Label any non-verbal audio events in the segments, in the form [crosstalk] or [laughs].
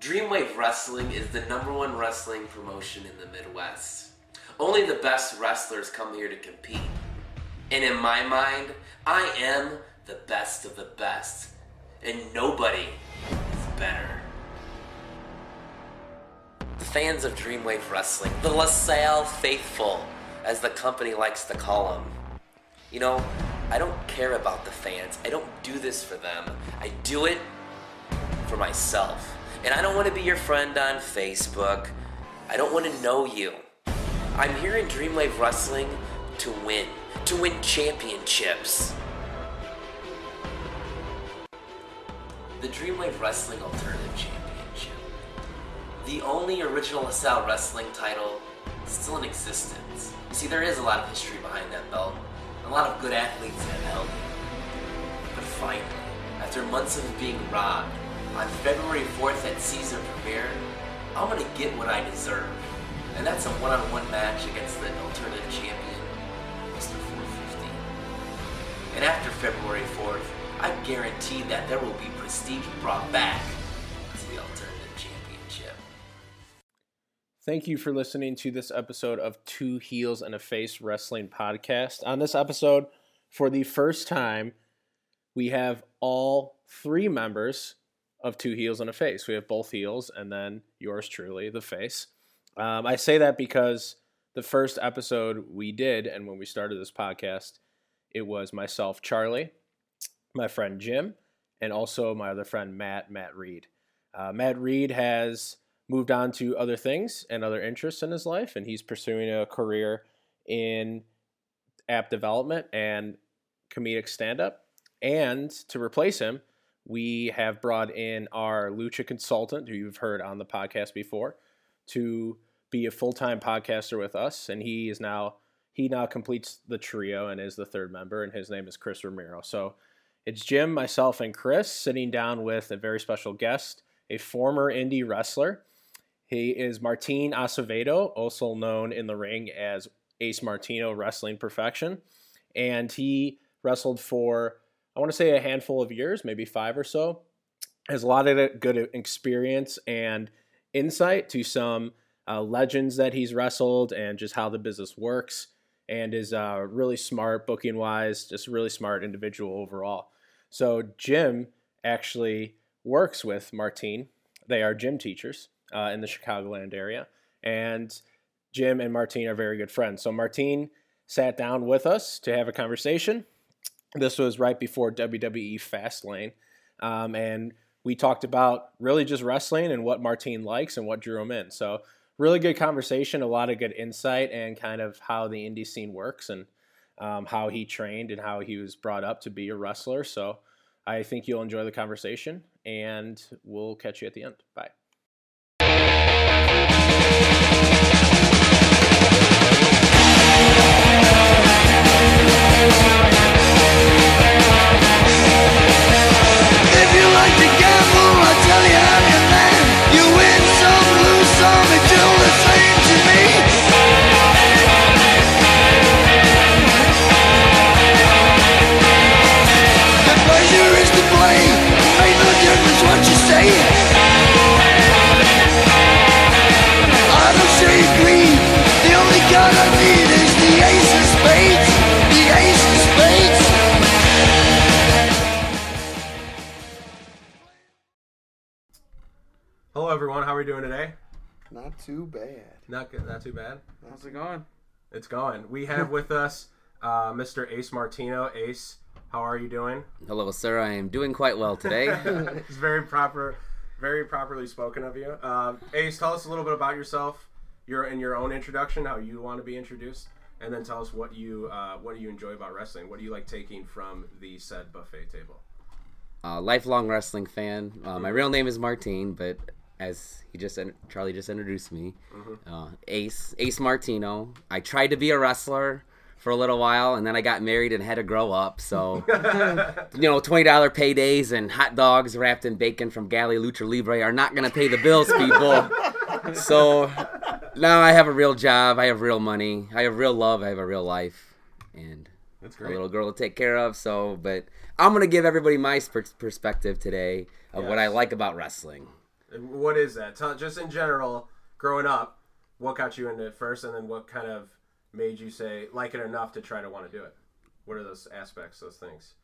Dreamwave Wrestling is the number one wrestling promotion in the Midwest. Only the best wrestlers come here to compete. And in my mind, I am the best of the best. And nobody is better. The fans of Dreamwave Wrestling, the LaSalle faithful, as the company likes to call them. You know, I don't care about the fans. I don't do this for them. I do it for myself. And I don't want to be your friend on Facebook. I don't want to know you. I'm here in Dreamwave Wrestling to win, to win championships. The Dreamwave Wrestling Alternative Championship. The only original LaSalle wrestling title still in existence. See, there is a lot of history behind that belt. A lot of good athletes have held it. But finally, after months of being robbed, on February 4th at Caesar Premiere, I'm gonna get what I deserve. And that's a one-on-one match against the alternative champion, Mr. 450. And after February 4th, I guarantee that there will be prestige brought back to the alternative championship. Thank you for listening to this episode of Two Heels and a Face Wrestling Podcast. On this episode, for the first time, we have all three members of Two Heels and a Face. We have both heels, and then yours truly, the face. Um, I say that because the first episode we did, and when we started this podcast, it was myself, Charlie, my friend Jim, and also my other friend Matt, Matt Reed. Uh, Matt Reed has moved on to other things and other interests in his life, and he's pursuing a career in app development and comedic stand up. And to replace him, we have brought in our Lucha consultant, who you've heard on the podcast before, to be a full time podcaster with us. And he is now he now completes the trio and is the third member, and his name is Chris Ramiro. So it's Jim, myself, and Chris sitting down with a very special guest, a former indie wrestler. He is Martin Acevedo, also known in the ring as Ace Martino Wrestling Perfection. And he wrestled for, I want to say, a handful of years, maybe five or so. Has a lot of good experience and insight to some uh, legends that he's wrestled and just how the business works. And is uh, really smart booking wise, just really smart individual overall. So Jim actually works with Martine. They are gym teachers uh, in the Chicagoland area, and Jim and Martine are very good friends. So Martine sat down with us to have a conversation. This was right before WWE Fastlane, um, and we talked about really just wrestling and what Martine likes and what drew him in. So really good conversation, a lot of good insight, and kind of how the indie scene works and um, how he trained and how he was brought up to be a wrestler. So I think you'll enjoy the conversation, and we'll catch you at the end. Bye. Hello, everyone. How are we doing today? Not too bad. Not good, not too bad. How's it going? It's going. We have with us uh, Mr. Ace Martino. Ace, how are you doing? Hello, sir. I am doing quite well today. [laughs] it's very proper, very properly spoken of you. Um, Ace, tell us a little bit about yourself. Your in your own introduction, how you want to be introduced, and then tell us what you uh, what do you enjoy about wrestling. What do you like taking from the said buffet table? uh, lifelong wrestling fan. Uh, my real name is Martine, but as he just Charlie just introduced me, uh, Ace Ace Martino. I tried to be a wrestler for a little while, and then I got married and had to grow up. So, [laughs] you know, twenty dollar paydays and hot dogs wrapped in bacon from Galley Lucha Libre are not going to pay the bills, people. [laughs] so now I have a real job. I have real money. I have real love. I have a real life, and That's a little girl to take care of. So, but I'm gonna give everybody my per- perspective today of what I like about wrestling. And What is that? Tell, just in general, growing up, what got you into it first, and then what kind of made you say like it enough to try to want to do it? What are those aspects, those things?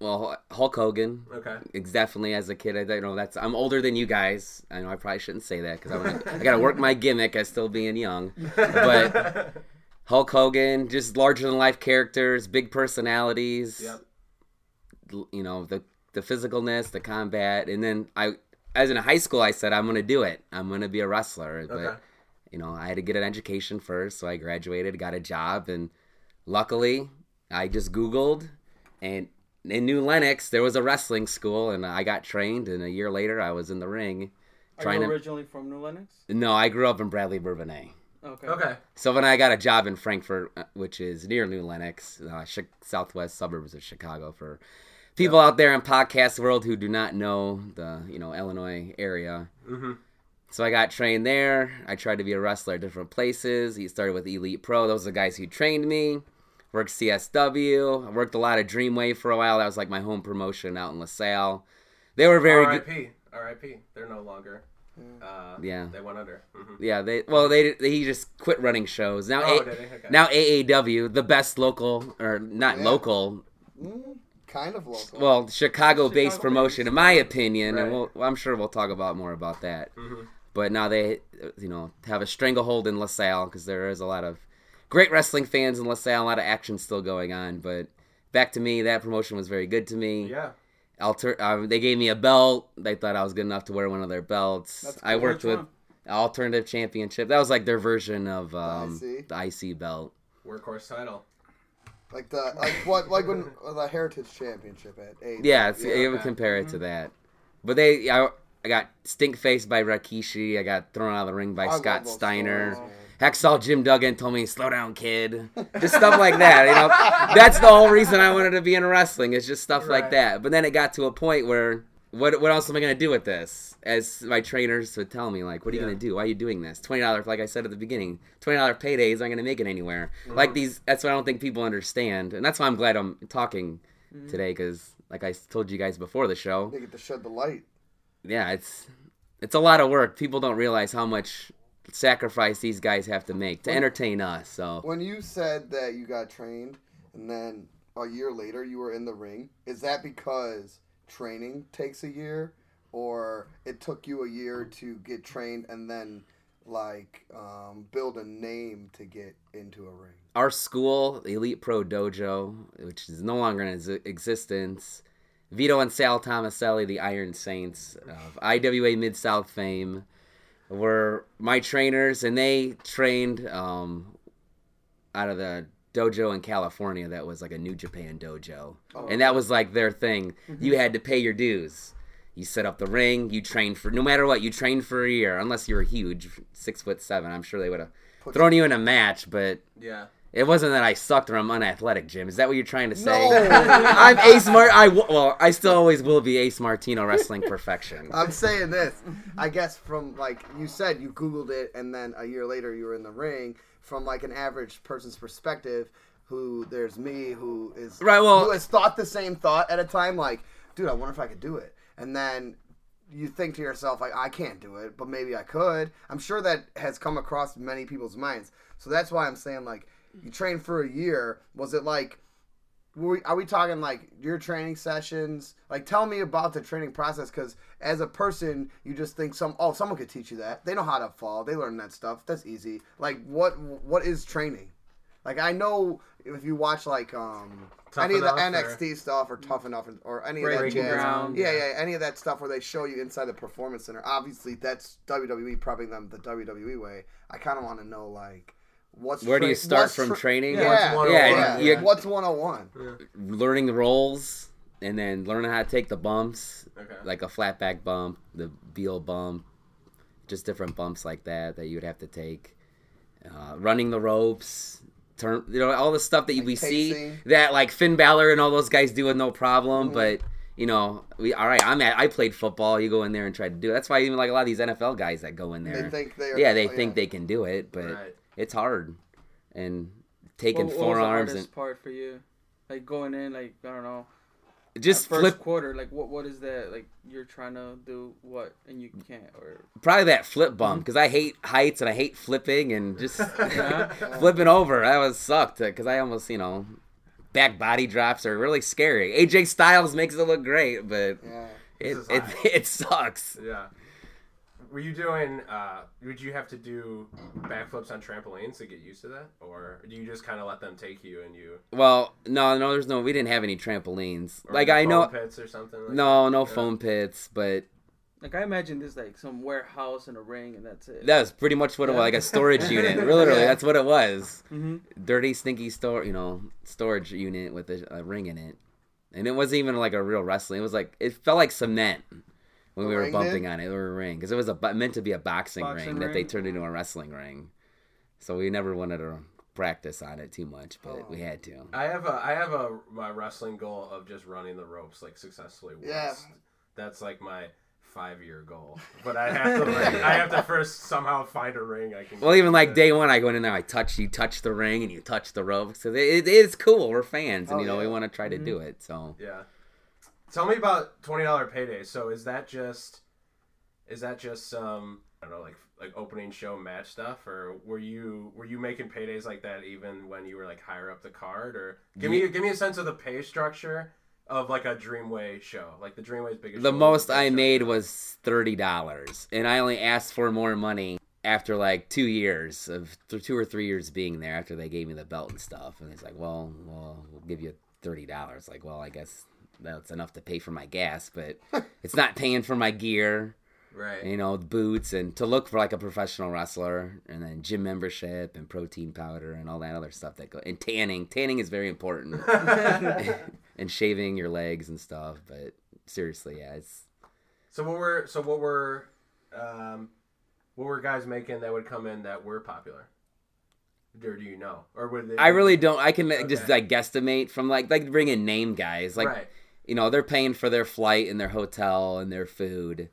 Well, Hulk Hogan. Okay. Definitely as a kid. I don't know that's. I'm older than you guys. I know I probably shouldn't say that because I got to work my gimmick as still being young. But [laughs] Hulk Hogan, just larger than life characters, big personalities. Yep. you know the the physicalness, the combat, and then I, as in high school, I said I'm gonna do it. I'm gonna be a wrestler. But Okay. you know, I had to get an education first, so I graduated, got a job, and luckily, I just Googled, and in New Lenox there was a wrestling school, and I got trained, and a year later I was in the ring. Are Trying you to originally from New Lenox? no, I grew up in Bradley Bourbonnais. Okay. Okay. So when I got a job in Frankfort, uh, which is near New Lenox, uh, chi- southwest suburbs of Chicago, for people out there in podcast world who do not know the you know Illinois area. Mm-hmm. So I got trained there. I tried to be a wrestler at different places. He started with Elite Pro. Those are the guys who trained me. Worked CSW. I worked a lot of Dreamwave for a while. That was like my home promotion out in LaSalle. They were very good. R.I.P. R.I.P. They're no longer. Uh, Yeah. They went under. hmm Yeah, they well they, they he just quit running shows. Now Oh, A- did? Okay. now AAW, the best local or not Yeah. local, Mm, kind of local. well Chicago-based Chicago-based. promotion in my opinion, and we'll, I'm sure we'll talk about more about that. Mhm. But now they you know have a stranglehold in LaSalle because there is a lot of great wrestling fans in LaSalle, a lot of action still going on. But back to me, that promotion was very good to me. Yeah. Alter, um, they gave me a belt. They thought I was good enough to wear one of their belts. That's I worked Which with one? Alternative Championship. That was like their version of um, IC? the IC belt. Workhorse title. Like the like what like when uh, the Heritage Championship at eight. Yeah, it's, you would compare Mm-hmm. it to that. But they, I, I got stink faced by Rikishi. I got thrown out of the ring by I Scott Steiner. stories, man. Hacksaw Jim Duggan told me, "Slow down, kid." Just stuff like that. You know, [laughs] that's the whole reason I wanted to be in wrestling. It's just stuff like that. But then it got to a point where, what, what else am I gonna do with this? As my trainers would tell me, like, "What are you Yeah. gonna do? Why are you doing this? Twenty dollars, like I said at the beginning, twenty dollar paydays aren't gonna make it anywhere." Mm-hmm. Like these, that's what I don't think people understand, and that's why I'm glad I'm talking Mm-hmm. today because, like I told you guys before the show, They get to shed the light. yeah, it's it's a lot of work. People don't realize how much sacrifice these guys have to make to entertain us. So When you said that you got trained and then a year later you were in the ring, is that because training takes a year, or it took you a year to get trained and then like um, build a name to get into a ring? our school, Elite Pro Dojo, which is no longer in ex- existence, Vito and Sal Thomaselli, the Iron Saints of IWA Mid South fame, were my trainers, and they trained um, out of the dojo in California that was like a New Japan dojo. Oh, and that was like their thing. Mm-hmm. You had to pay your dues. You set up the ring, you trained for no matter what, you trained for a year, unless you were huge, six foot seven. I'm sure they would have thrown you in a match, but Yeah. it wasn't that I sucked or I'm unathletic, Jim. Is that what you're trying to say? No. [laughs] I'm Ace Mart. I w- well, I still always will be Ace Martino wrestling [laughs] perfection. I'm saying this. I guess from like you said, you Googled it, and then a year later you were in the ring. From like an average person's perspective, who there's me, who is Right, well- who has thought the same thought at a time, like, dude, I wonder if I could do it, and then you think to yourself, like, I can't do it, but maybe I could. I'm sure that has come across many people's minds. So that's why I'm saying, like, you trained for a year. Was it like we, are we talking like your training sessions? Like, tell me about the training process because as a person, you just think some oh someone could teach you that. They know how to fall. They learn that stuff. That's easy. Like, what what is training? Like, I know if you watch like um Tough any of the Enough or- NXT stuff or Tough Enough or, or any of that jazz. Ground. Yeah, yeah, any of that stuff where they show you inside the performance center. Obviously, that's WWE prepping them the WWE way. I kind of want to know like. What's Where do you start what's from tra- training? Yeah, What's yeah, 101? yeah. you- What's 101? Learning the rolls and then learning how to take the bumps, Okay. like a flat back bump, the Beal bump, just different bumps like that that you would have to take. Uh, running the ropes, turn, you know, all the stuff that we see that like Finn Balor and all those guys do with no Mm-hmm. problem, but. You know, we all right. I'm at. I played football. You go in there and try to do it. That's why even like a lot of these NFL guys that go in there, They think they are. yeah, they oh, think they can do it, but Right. It's hard. And taking What, what was the forearms and part for you? Like going in, like I don't know, just first flip quarter. Like what? What is that? Like you're trying to do what and you can't or probably that flip bump mm-hmm. because I hate heights and I hate flipping and just [laughs] [laughs] flipping over. That was sucked because I almost you know back body drops are really scary. AJ Styles makes it look great, but Yeah. it This it, [laughs] it sucks. Yeah. Were you doing? uh Would you have to do backflips on trampolines to get used to that, or do you just kind of let them take you and you? Well, no, no, there's no. We didn't have any trampolines. or Like I know, pits or something. Like no, that? no Yeah. foam pits, but like I imagine this like some warehouse and a ring and that's it. that was pretty much what it was, like a storage [laughs] unit. Literally, that's what it was. Mhm. Dirty, stinky store, you know, storage unit with a, a ring in it, and it wasn't even like a real wrestling. It was like it felt like cement when The we were bumping did? on it. Or a ring because it was a meant to be a boxing, Boxing ring, that they turned into a wrestling ring. So we never wanted to practice on it too much, but Oh. we had to. I have a I have a my wrestling goal of just running the ropes like successfully once. Yeah. That's like my five year goal. But I have to like, [laughs] I have to first somehow find a ring I can. Well, even like to. day one, I go in there, I touch, you touch the ring, and you touch the ropes. So it, it is cool. We're fans, and Oh, you know we oh, want to try to do mm-hmm. it. So Yeah. Tell me about twenty dollar paydays. So is that just is that just some I don't know like like opening show match stuff, or were you were you making paydays like that even when you were like higher up the card, or give me give me a sense of the pay structure of like a Dreamwave show, like the Dreamwave's biggest. the show, most I made was thirty dollars, and I only asked for more money after like two years of th- two or three years being there. After they gave me the belt and stuff, and it's like, well, well, we'll give you thirty dollars. Like, well, I guess that's enough to pay for my gas, but [laughs] it's not paying for my gear. right. you know, boots and to look for like a professional wrestler and then gym membership and protein powder and all that other stuff that go and tanning. Tanning is very important. [laughs] [laughs] and shaving your legs and stuff, but seriously, yeah, it's So what were so what were um, what were guys making that would come in that were popular? Or do you know? Or would they? I really don't I can just like guesstimate from like like bring in name guys. Like right. You know, they're paying for their flight and their hotel and their food.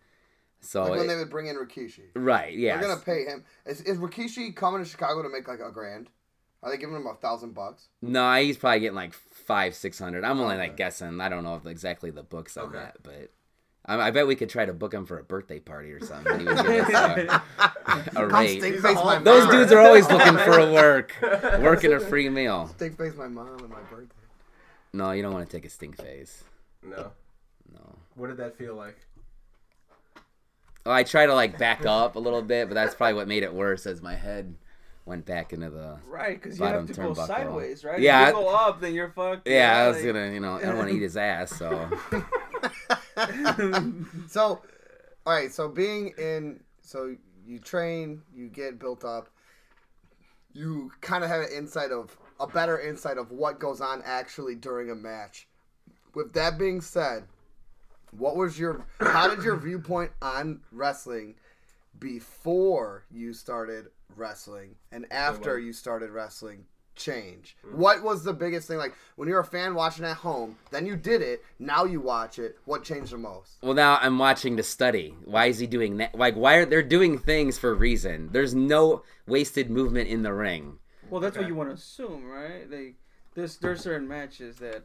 So Like when it- they would bring in Rikishi. right, yeah. They're gonna pay him. Is, is Rikishi coming to Chicago to make like a grand? Are they giving him a thousand bucks? No, he's probably getting like five, six hundred. I'm only Okay. like guessing. I don't know if exactly the books on Okay. that, but I, I bet we could try to book him for a birthday party or something. He would give us a, [laughs] a rate. stink He's face a my whole- Those dudes are always looking for a [laughs] work, working a free meal. Stink face my mom and my birthday. No, you don't want to take a stink face. No. No. What did that feel like? Well, I try to like back up a little bit, but that's probably what made it worse as my head went back into the. Right, because you have to go turnbuckle. sideways, right? Yeah, If you go up, then you're fucked. Yeah, I was like- gonna, you know, I don't want to eat his ass, so. [laughs] [laughs] So, all right. So being in, so you train, you get built up. You kind of have an insight of a better insight of what goes on actually during a match. With that being said, what was your how did your viewpoint on wrestling before you started wrestling and after you started wrestling change? Mm. What was the biggest thing like when you're a fan watching at home, then you did it, now you watch it, what changed the most? Well, now I'm watching to study. Why is he doing that? Like, why are they doing things for a reason? There's no wasted movement in the ring. Well, that's Okay. what you want to assume, right? Like, there's there's certain matches that,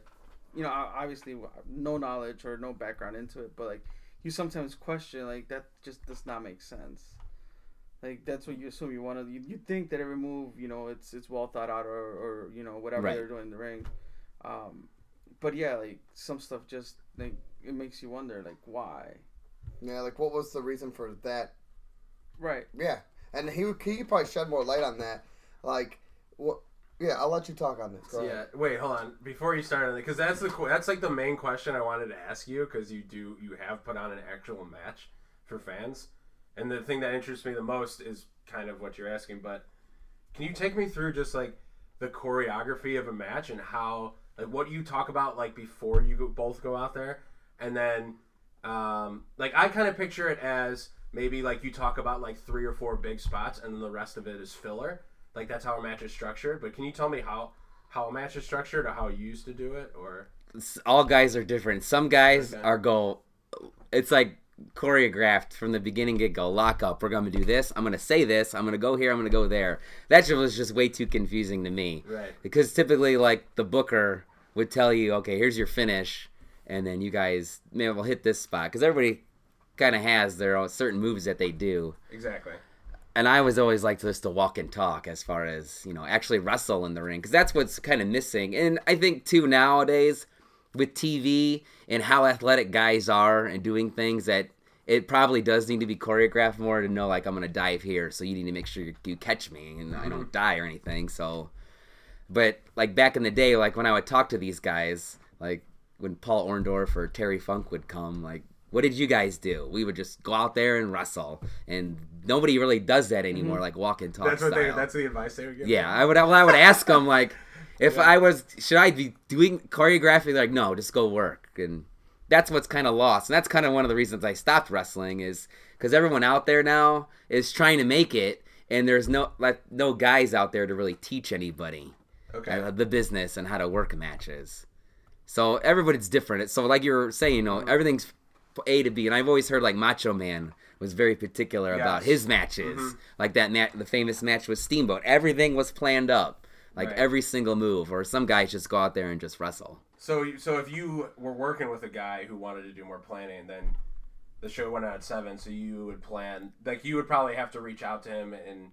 you know, obviously no knowledge or no background into it, but like you sometimes question like that just does not make sense. Like that's what you assume. You want to you, you think that every move, you know, it's it's well thought out or, or you know whatever Right. they're doing in the ring. Um, but yeah, like some stuff just like it makes you wonder like why. Yeah, like what was the reason for that? Right. Yeah, and he he could probably shed more light on that. Like, what? Yeah, I'll let you talk on this. Go Yeah. Wait, hold on. Before you start on it, because that's the that's like the main question I wanted to ask you, because you do you have put on an actual match for fans, and the thing that interests me the most is kind of what you're asking. But can you take me through just like the choreography of a match and how like what you talk about like before you go, both go out there, and then um, like I kind of picture it as maybe like you talk about like three or four big spots, and then the rest of it is filler. Like that's how a match is structured. But can you tell me how how a match is structured or how you used to do it or all guys are different. Some guys Okay. are go. It's like choreographed from the beginning. Get go lock up. We're gonna do this. I'm gonna say this. I'm gonna go here. I'm gonna go there. That just was just way too confusing to me. Right. Because typically, like the booker would tell you, okay, here's your finish, and then you guys maybe will hit this spot because everybody kind of has their own certain moves that they do. Exactly. And I was always like just to walk and talk as far as you know actually wrestle in the ring because that's what's kind of missing. And I think too nowadays with TV and how athletic guys are and doing things that it probably does need to be choreographed more to know like I'm gonna dive here, so you need to make sure you, you catch me and I don't mm-hmm. die or anything. So, but like back in the day, like when I would talk to these guys, like when Paul Orndorff or Terry Funk would come, like what did you guys do? We would just go out there and wrestle, and nobody really does that anymore, like walk and talk That's what they. That's the advice they would give. Yeah, I would. Well, I would ask them like, [laughs] if I was, should I be doing choreography? They're like, no, just go work, and that's what's kind of lost, and that's kind of one of the reasons I stopped wrestling is because everyone out there now is trying to make it, and there's no like no guys out there to really teach anybody Okay. uh, the business and how to work matches. So everybody's different. So like you're saying, you know, everything's A to B, and I've always heard like Macho Man was very particular about his matches, mm-hmm. like that mat, the famous match with Steamboat. Everything was planned up, like Right. every single move. Or some guys just go out there and just wrestle. So, so if you were working with a guy who wanted to do more planning, then the show went out at seven. So you would plan, like you would probably have to reach out to him and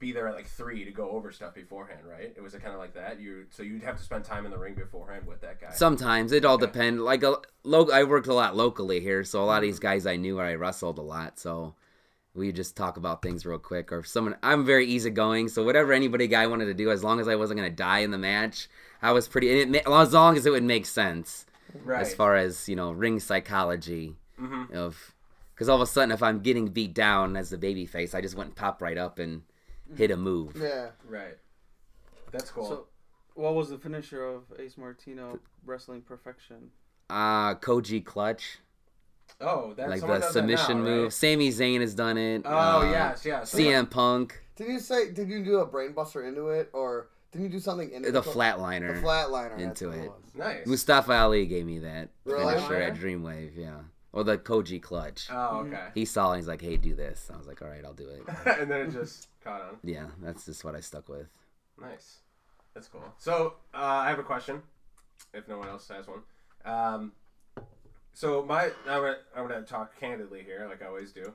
be there at like three to go over stuff beforehand, right? It was kind of like that. You so you'd have to spend time in the ring beforehand with that guy. Sometimes it all depends. Like a lo- I worked a lot locally here, so a lot of these mm-hmm. guys I knew, I wrestled a lot, so we just talk about things real quick. Or if someone, I'm very easygoing, so whatever anybody guy wanted to do, as long as I wasn't gonna die in the match, I was pretty. And it, as long as it would make sense, right. as far as you know, ring psychology mm-hmm. of, because all of a sudden, if I'm getting beat down as the baby face, I just wouldn't pop right up and hit a move. Yeah. right. That's cool. So, what was the finisher of Ace Martino Wrestling Perfection? Uh Koji clutch. oh, that's like someone the does that submission now, move. Right? Sami Zayn has done it. Oh Uh, yes, yes. CM Punk, Did you say? Did you do a brainbuster into it, or didn't you do something into the The flatliner. The flatliner into it. Nice. Mustafa Ali gave me that Really? finisher at Dreamwave, yeah. Or the Koji clutch. Oh, okay. He saw it, he's like, hey, do this. I was like, all right, I'll do it. [laughs] and then it just caught on. Yeah, that's just what I stuck with. Nice. That's cool. So uh, I have a question, if no one else has one. Um, so my I'm gonna, I'm gonna talk candidly here, like I always do.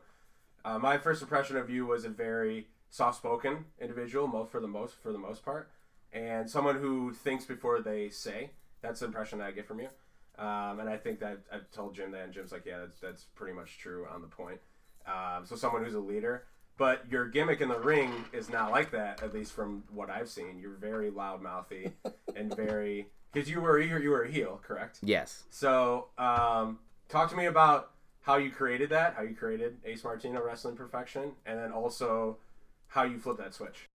Uh, my first impression of you was a very soft-spoken individual, most for the most for the most part, and someone who thinks before they say. That's the impression that I get from you. Um, and I think that I've told Jim that, and Jim's like, yeah, that's, that's pretty much true on the point. Um, so someone who's a leader, but your gimmick in the ring is not like that, at least from what I've seen. You're very loudmouthy [laughs] and very because you were you were a heel, correct? Yes. So um, talk to me about how you created that, how you created Ace Martino Wrestling Perfection, and then also how you flipped that switch.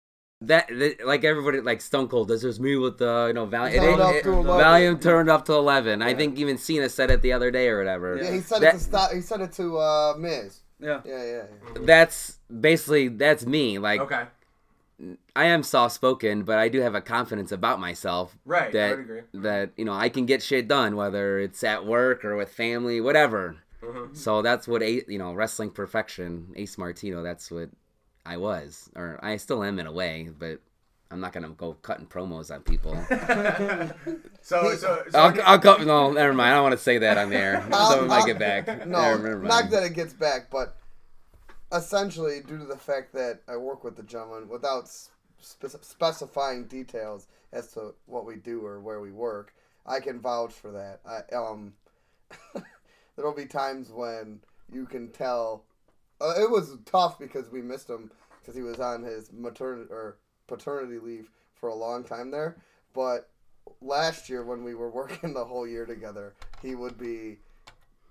That, that like everybody like Stone Cold. This was me with the you know Valium. Turned it- up it- to 11. Turned up to eleven. I think even Cena said it the other day or whatever. Yeah, he said That- it to stop. He said it to uh, Miz. Yeah. Yeah, yeah. yeah. That's basically that's me. Like Okay, I am soft spoken, but I do have a confidence about myself. Right, I That would agree. that you know I can get shit done, whether it's at work or with family, whatever. Mm-hmm. So that's what a you know wrestling perfection, Ace Martino. That's what I was, or I still am in a way, but I'm not gonna go cutting promos on people. [laughs] so so, so I'll, I'll go. No, never mind. I don't want to say that on there. [laughs] I'll- Someone might I'll- get back. [laughs] No, Never- never not that it gets back, but essentially due to the fact that I work with the gentleman without spe- specifying details as to what we do or where we work, I can vouch for that. I um, there'll be times when you can tell. Uh, it was tough because we missed him because he was on his maternity or paternity leave for a long time there, but. Last year, when we were [laughs] working the whole year together, he would be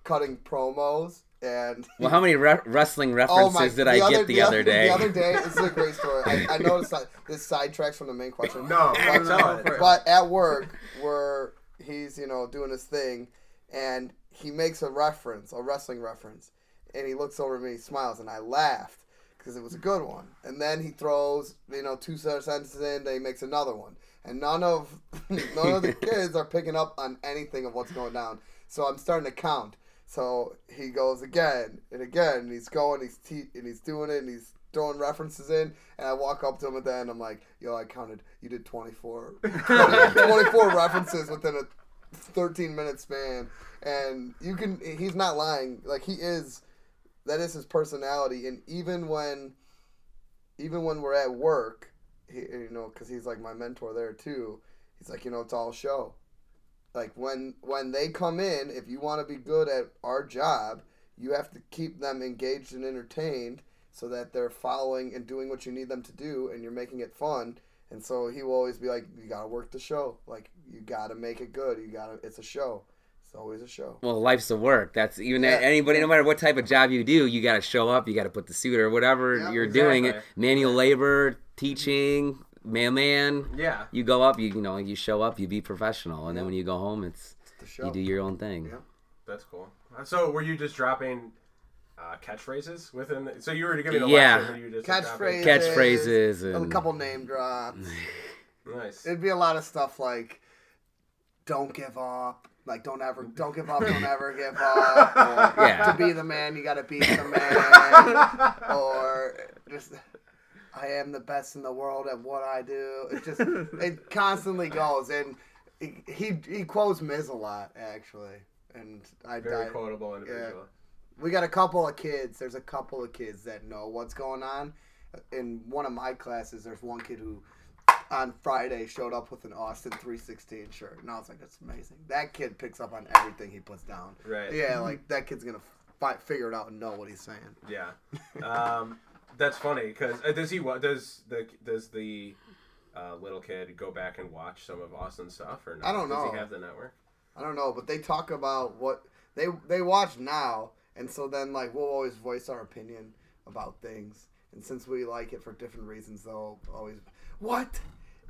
cutting promos and Well, how many re- wrestling Oh references did I get [laughs] the, other day? The other day, this is a great [laughs] story. I, I noticed that this sidetracks from the main question. No, but, tell it. but at work, where he's you know doing his thing, and he makes a reference, a wrestling reference, and he looks over at me, smiles, and I laughed because it was a good one. And then he throws you know two sentences in, then he makes another one, and none of [laughs] none of the [laughs] kids are picking up on anything of what's going down. So I'm starting to count. So he goes again and again, and he's going, he's te- and he's doing it, and he's throwing references in. And I walk up to him at the end. I'm like, "Yo, I counted. You did 24, [laughs] 24 references within a 13 minute span, and you can. He's not lying. Like he is. That is his personality, and even when, even when we're at work, he, you know, because he's like my mentor there too. He's like, you know, it's all show. Like when when they come in, if you want to be good at our job, you have to keep them engaged and entertained so that they're following and doing what you need them to do and you're making it fun and so he will always be like you gotta work the show like you gotta make it good you gotta it's a show it's always a show Well, life's a work. That's even Yeah. anybody, no matter what type of job you do, you got to show up. You got to put the suit or whatever Yeah, you're doing. Manual labor, teaching, mailman. Yeah. You go up, you you know, you show up, you be professional, and then when you go home, it's the show you do your own thing. Yeah. That's cool. So were you just dropping uh, catchphrases within? The, so you were giving a Yeah. lecture, and you just catchphrase Catchphrases a and couple name drops [laughs] Nice. it'd be a lot of stuff like don't give up like don't ever [laughs] don't give up don't ever give [laughs] up or Yeah. to be the man you gotta be the man [laughs] or just i am the best in the world at what i do it just it constantly goes and he he, quotes miz a lot actually and i Very died quotable individual. we got a couple of kids. There's a couple of kids that know what's going on. In one of my classes, there's one kid who on Friday showed up with an Austin 316 shirt, and I was like, "That's amazing." That kid picks up on everything he puts down. Right. Yeah, like that kid's gonna fi- figure it out and know what he's saying. Yeah. Um, that's funny because uh, does he what does the does the uh, little kid go back and watch some of Austin's stuff or not? I don't know. Does he have the network? I don't know, but they talk about what they they watch now, and so then like we'll always voice our opinion about things, and since we like it for different reasons, they'll always what.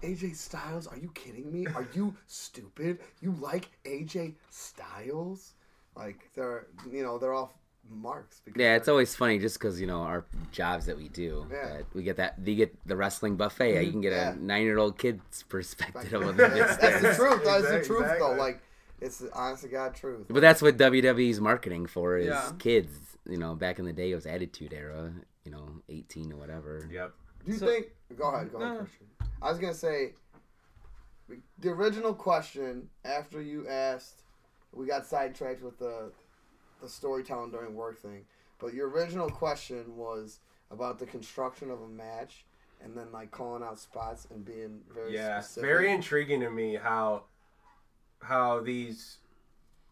AJ Styles? Are you kidding me? Are you stupid? You like AJ Styles? Like they're you know they're all marks. Because yeah, it's always funny just because you know our jobs that we do. Yeah. Mm-hmm. that we get that you get the wrestling buffet. You can get Yeah. a nine year old kid's perspective of [laughs] the that's the truth. That's the Exactly, truth though. Like it's the honest to God truth. But that's what WWE's marketing for is Yeah. kids. You know, back in the day it was Attitude Era. You know, eighteen or whatever. Yep. Do you So- think? Go ahead, go ahead, Christian. I was gonna say the original question after you asked, we got sidetracked with the the storytelling during work thing. But your original question was about the construction of a match and then like calling out spots and being very Yeah. specific. Very intriguing to me how how these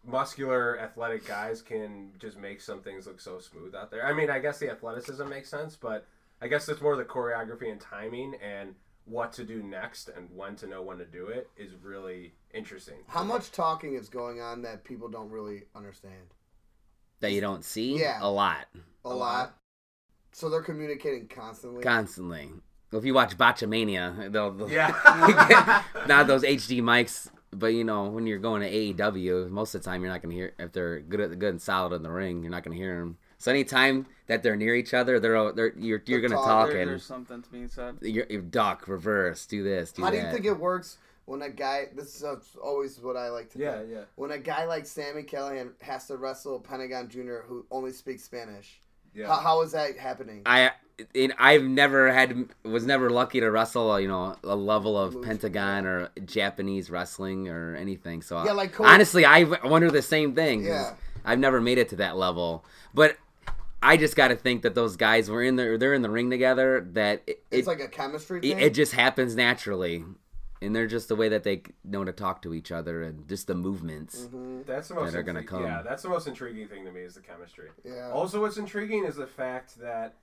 muscular athletic guys can just make some things look so smooth out there. I mean, I guess the athleticism makes sense, but I guess it's more the choreography and timing and what to do next and when to know when to do it is really interesting. How much talking is going on that people don't really understand? That you don't see Yeah. a lot, A, A lot. lot. So they're communicating constantly. constantly. If you watch Botchamania, they'll, they'll Yeah. [laughs] not those HD mics, but you know when you're going to AAW, most of the time you're not gonna hear if they're good at good and solid in the ring, you're not gonna hear them. So anytime that they're near each other, they're they're you're you're They're gonna talk and there's something to being said. you're, you duck, reverse, do this, do How that. do you think it works when a guy? This is uh, always what I like to. Yeah, think. yeah. When a guy like Sami Callihan has to wrestle Pentagon Jr., who only speaks Spanish, Yeah. how, how is that happening? I it, I've never had was never lucky to wrestle you know a level of Pentagon or Japanese wrestling or anything. So Yeah, like Cody- honestly, I wonder the same thing. Yeah. I've never made it to that level, but I just got to think that those guys were in there. they're in the ring together. That it, it's it, like a chemistry it, thing. it just happens naturally, and they're just the way that they know to talk to each other and just the movements. Mm-hmm. That's the most that are gonna come. Yeah, that's the most intriguing thing to me is the chemistry. yeah. Also, what's intriguing is the fact that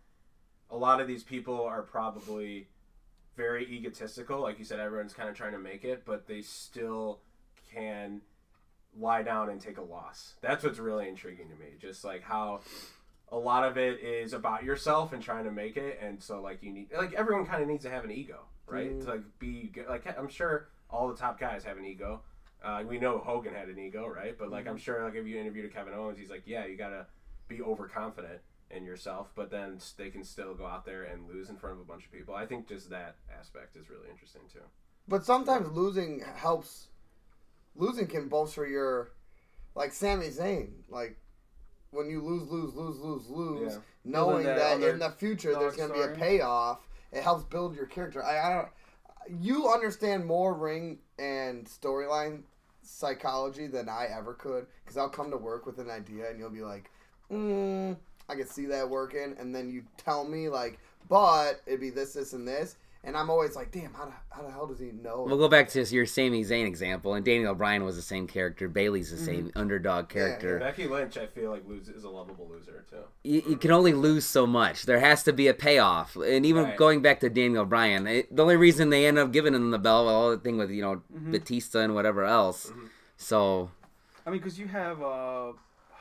a lot of these people are probably very egotistical. Like you said, everyone's kind of trying to make it, but they still can lie down and take a loss. That's what's really intriguing to me. Just like how a lot of it is about yourself and trying to make it, and so like you need like everyone kind of needs to have an ego, right? To like be good. like I'm sure all the top guys have an ego. Uh, we know Hogan had an ego, right? But like I'm sure like if you interviewed Kevin Owens, he's like, yeah, you gotta be overconfident in yourself, but then they can still go out there and lose in front of a bunch of people. I think just that aspect is really interesting too. But sometimes losing helps. Losing can bolster your, like Sami Zayn. Like when you lose, lose, lose, lose, lose, Yeah. knowing that that other in the future there's going to be a payoff, it helps build your character. I, I don't. You understand more ring and storyline psychology than I ever could because I'll come to work with an idea and you'll be like, mm, I can see that working, and then you tell me like, but it'd be this, this, and this, and I'm always like, damn, how the, how the hell does he know? We'll go back to your Sami Zayn example, and Daniel Bryan was the same character. Bayley's the same underdog character. Becky Lynch, I feel like lose, is a lovable loser too. You, you can only lose so much. There has to be a payoff. And even Right. going back to Daniel Bryan, it, the only reason they end up giving him the belt, well, the thing with you know Batista and whatever else. So I mean, because you have uh,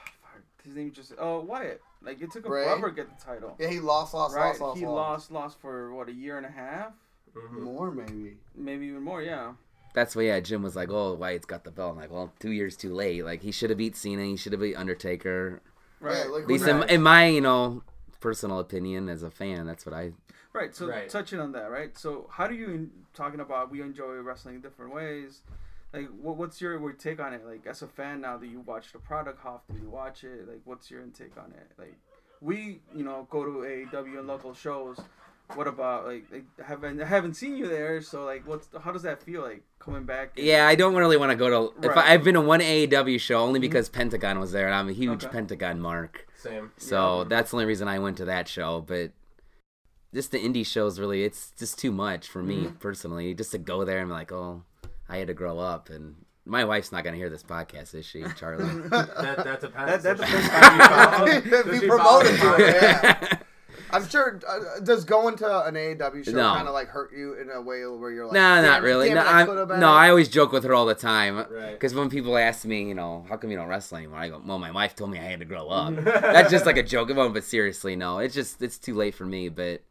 [sighs] his name just uh Wyatt. Like it took him Bray? forever to get the title. yeah, he lost, lost, right? lost, lost, he lost. lost, lost for what a year and a half, mm-hmm. more maybe. maybe even more. Yeah. that's why yeah, Jim was like, "Oh, Wyatt's got the belt." I'm like, well, two years too late. Like he should have beat Cena. He should have beat Undertaker. Right. Yeah, like At least in, in my you know personal opinion as a fan, that's what I. Right. So Right. touching on that, right? So how do you talking about we enjoy wrestling different ways? Like, what, what's your, your take on it? Like, as a fan now that you watch the product, how often do you watch it? Like, what's your intake on it? Like, we, you know, go to AAW and local shows. What about like, like haven't I haven't seen you there? So like, what's how does that feel like coming back? and- Yeah, I don't really want to go to. If Right. I, I've been to one AAW show only mm-hmm. because Pentagon was there, and I'm a huge Okay. Pentagon mark. Same. So that's the only reason I went to that show. But just the indie shows, really, it's just too much for me mm-hmm. personally. Just to go there and be like, oh, I had to grow up. And my wife's not gonna hear this podcast, is she, Charlie? [laughs] That, that [laughs] depends. That- that Does depends she- how you follow- if does promoted follow- to it, yeah. [laughs] I'm sure. Uh, does going to an AAW show No. kind of like hurt you in a way where you're like, no, not really. damn No, it, I I'm- no. I always joke with her all the time. Right. Because when people ask me, you know, how come you don't wrestle anymore? I go, well, my wife told me I had to grow up. That's just like a joke about, but seriously, no, it's just it's too late for me. But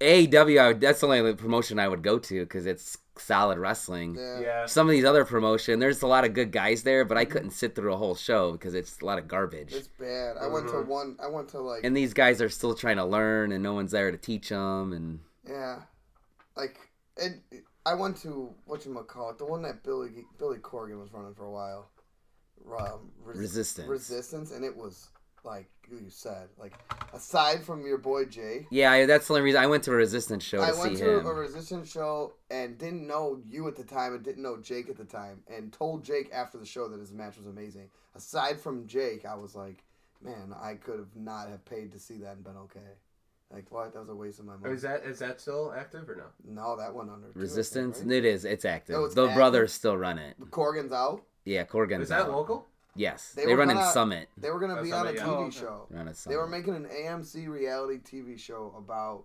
AAW, I that's the only promotion I would go to because it's solid wrestling. Yeah. Yeah. Some of these other promotion, there's a lot of good guys there, but I couldn't sit through a whole show because it's a lot of garbage. It's bad. I went to one. I went to like. And these guys are still trying to learn, and no one's there to teach them. And Yeah, like and I went to what you call it, the one that Billy Billy Corgan was running for a while. Um, Res- Resistance. Resistance, and it was like you said, like aside from your boy Jay, yeah, that's the only reason I went to a Resistance show to I see went to him. a Resistance show and didn't know you at the time and didn't know Jake at the time, and told Jake after the show that his match was amazing. Aside from Jake, I was like, man, I could have not have paid to see that and been okay. Like what? That was a waste of my oh, money. Is that is that still active or no? no, that went under too, think, Resistance, right? it is. It's active. Oh, it's the active? brothers still run it. Corgan's out. Yeah, Corgan's Is that out. local? Yes, They they, were run in gonna- Summit. They were gonna be on a TV yeah. Oh, okay. show. Run at They were making an AMC reality TV show about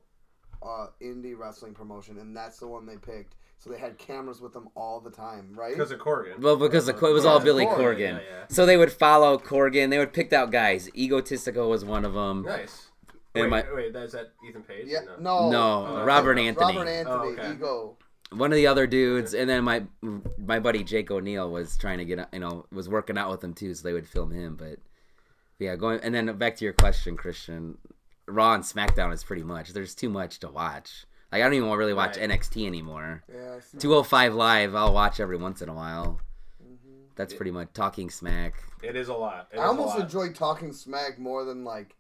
uh, indie wrestling promotion, and that's the one they picked. So they had cameras with them all the time, right? Because of Corgan. Well, because the, it was all Yeah, Billy Corgan, Corgan. yeah, yeah. So they would follow Corgan. They would pick out guys. Egotistico was one of them. Nice. And Wait, my- wait, is that Ethan Page? yeah, or no, No, Oh, Robert okay. Anthony. Robert Anthony, Oh, okay. Ego. One of the other dudes, and then my my buddy Jake O'Neill was trying to get you know was working out with them too, so they would film him. But yeah, going and then back to your question, Christian. Raw and SmackDown is pretty much. There's too much to watch. Like I don't even really watch Right. NXT anymore. Yeah, 205 Live, I'll watch every once in a while. Mm-hmm. That's pretty much talking smack. It is a lot. It I almost lot. enjoy talking smack more than like.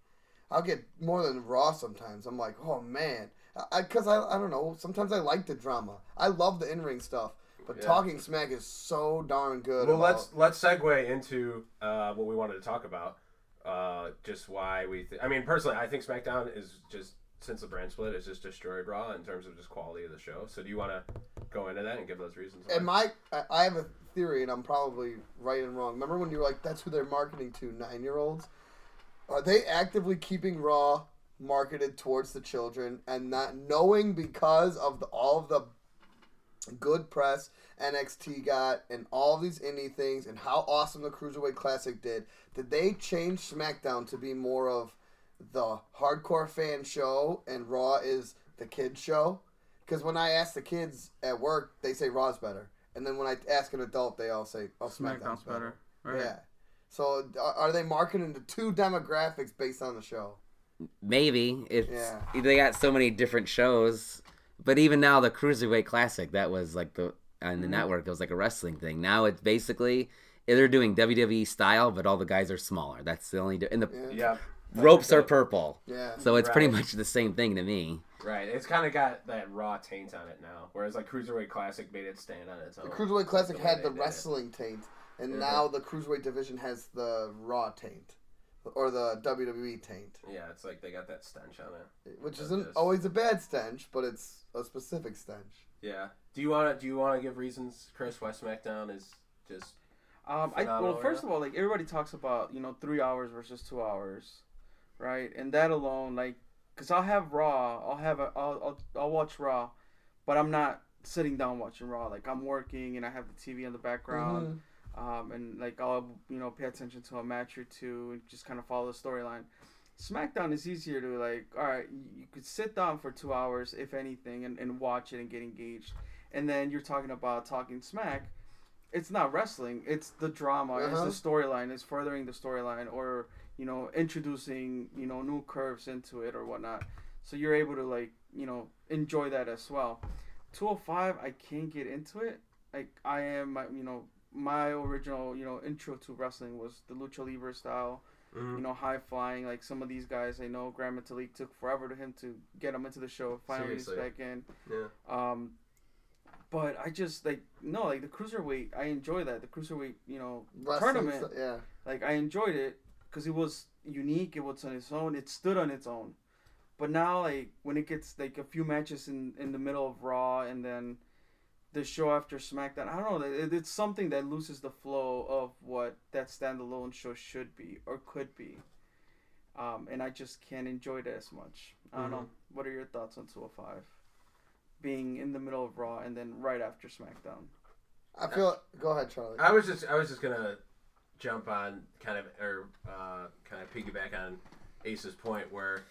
I'll get more than Raw sometimes. I'm like, oh man, I because I, I don't know. Sometimes I like the drama. I love the in ring stuff, but Yeah. talking smack is so darn good. Well, about- let's let's segue into uh, what we wanted to talk about. Uh, just why we. Th- I mean, personally, I think SmackDown is just since the brand split, it's just destroyed Raw in terms of just quality of the show. So, do you want to go into that and give those reasons? And my, I- I have a theory, and I'm probably right and wrong. Remember when you were like, "That's who they're marketing to, nine year olds"? Are they actively keeping Raw marketed towards the children and not knowing because of the, all of the good press NXT got and all these indie things and how awesome the Cruiserweight Classic did? Did they change SmackDown to be more of the hardcore fan show and Raw is the kids show? Because when I ask the kids at work, they say Raw's better, and then when I ask an adult, they all say, "Oh, SmackDown's, SmackDown's better." better. Right. Yeah. So are, are they marketing to two demographics based on the show? Maybe it's Yeah. they got so many different shows, but even now the Cruiserweight Classic that was like the on the Mm-hmm. network it was like a wrestling thing. Now it's basically they're doing WWE style, but all the guys are smaller. That's the only and the Yeah. yeah, ropes are purple. Yeah. So it's pretty much the same thing to me. Right. It's kind of got that raw taint on it now, whereas like Cruiserweight Classic made it stand on its own. The Cruiserweight Classic way had the did it. wrestling taint, and Mhm. now the Cruiserweight division has the Raw taint, or the WWE taint, Yeah, it's like they got that stench on it. which That isn't is- always a bad stench, but it's a specific stench. Yeah. Do you want to? Do you want to give reasons? Chris Why SmackDown is just Um, I, well, first of all, like everybody talks about, you know, three hours versus two hours, right? And that alone, like, cause I'll have Raw, I'll have a, I'll, I'll, I'll watch Raw, but I'm not sitting down watching Raw. Like I'm working and I have the TV in the background, um, and like I'll, you know, pay attention to a match or two and just kind of follow the storyline. SmackDown is easier to like. All right, you could sit down for two hours, if anything, and, and watch it and get engaged. And then you're talking about talking smack it's not wrestling. It's the drama. Uh-huh. It's the storyline. It's furthering the storyline, or you know, introducing you know new curves into it or whatnot. So you're able to like you know enjoy that as well. 205, I can't get into it. Like I am, you know, my original you know intro to wrestling was the lucha libre style. Mhm. You know, high flying. Like some of these guys, I know Gran Metalik took forever to him to get him into the show. Finally, he's back in. yeah. Um, but I just like no like the cruiserweight. I enjoy that the cruiserweight. You know, Wrestling Tournament. st- yeah. like I enjoyed it because it was unique. It was on its own. It stood on its own. But now, like when it gets like a few matches in in the middle of Raw and then the show after SmackDown, I don't know. It, it's something that loses the flow of what that standalone show should be or could be. Um, and I just can't enjoy it as much. I don't know. What are your thoughts on 205? Being in the middle of Raw and then right after SmackDown. I feel. Go ahead, Charlie. I was just I was just gonna jump on kind of or uh, kind of piggyback on Ace's point where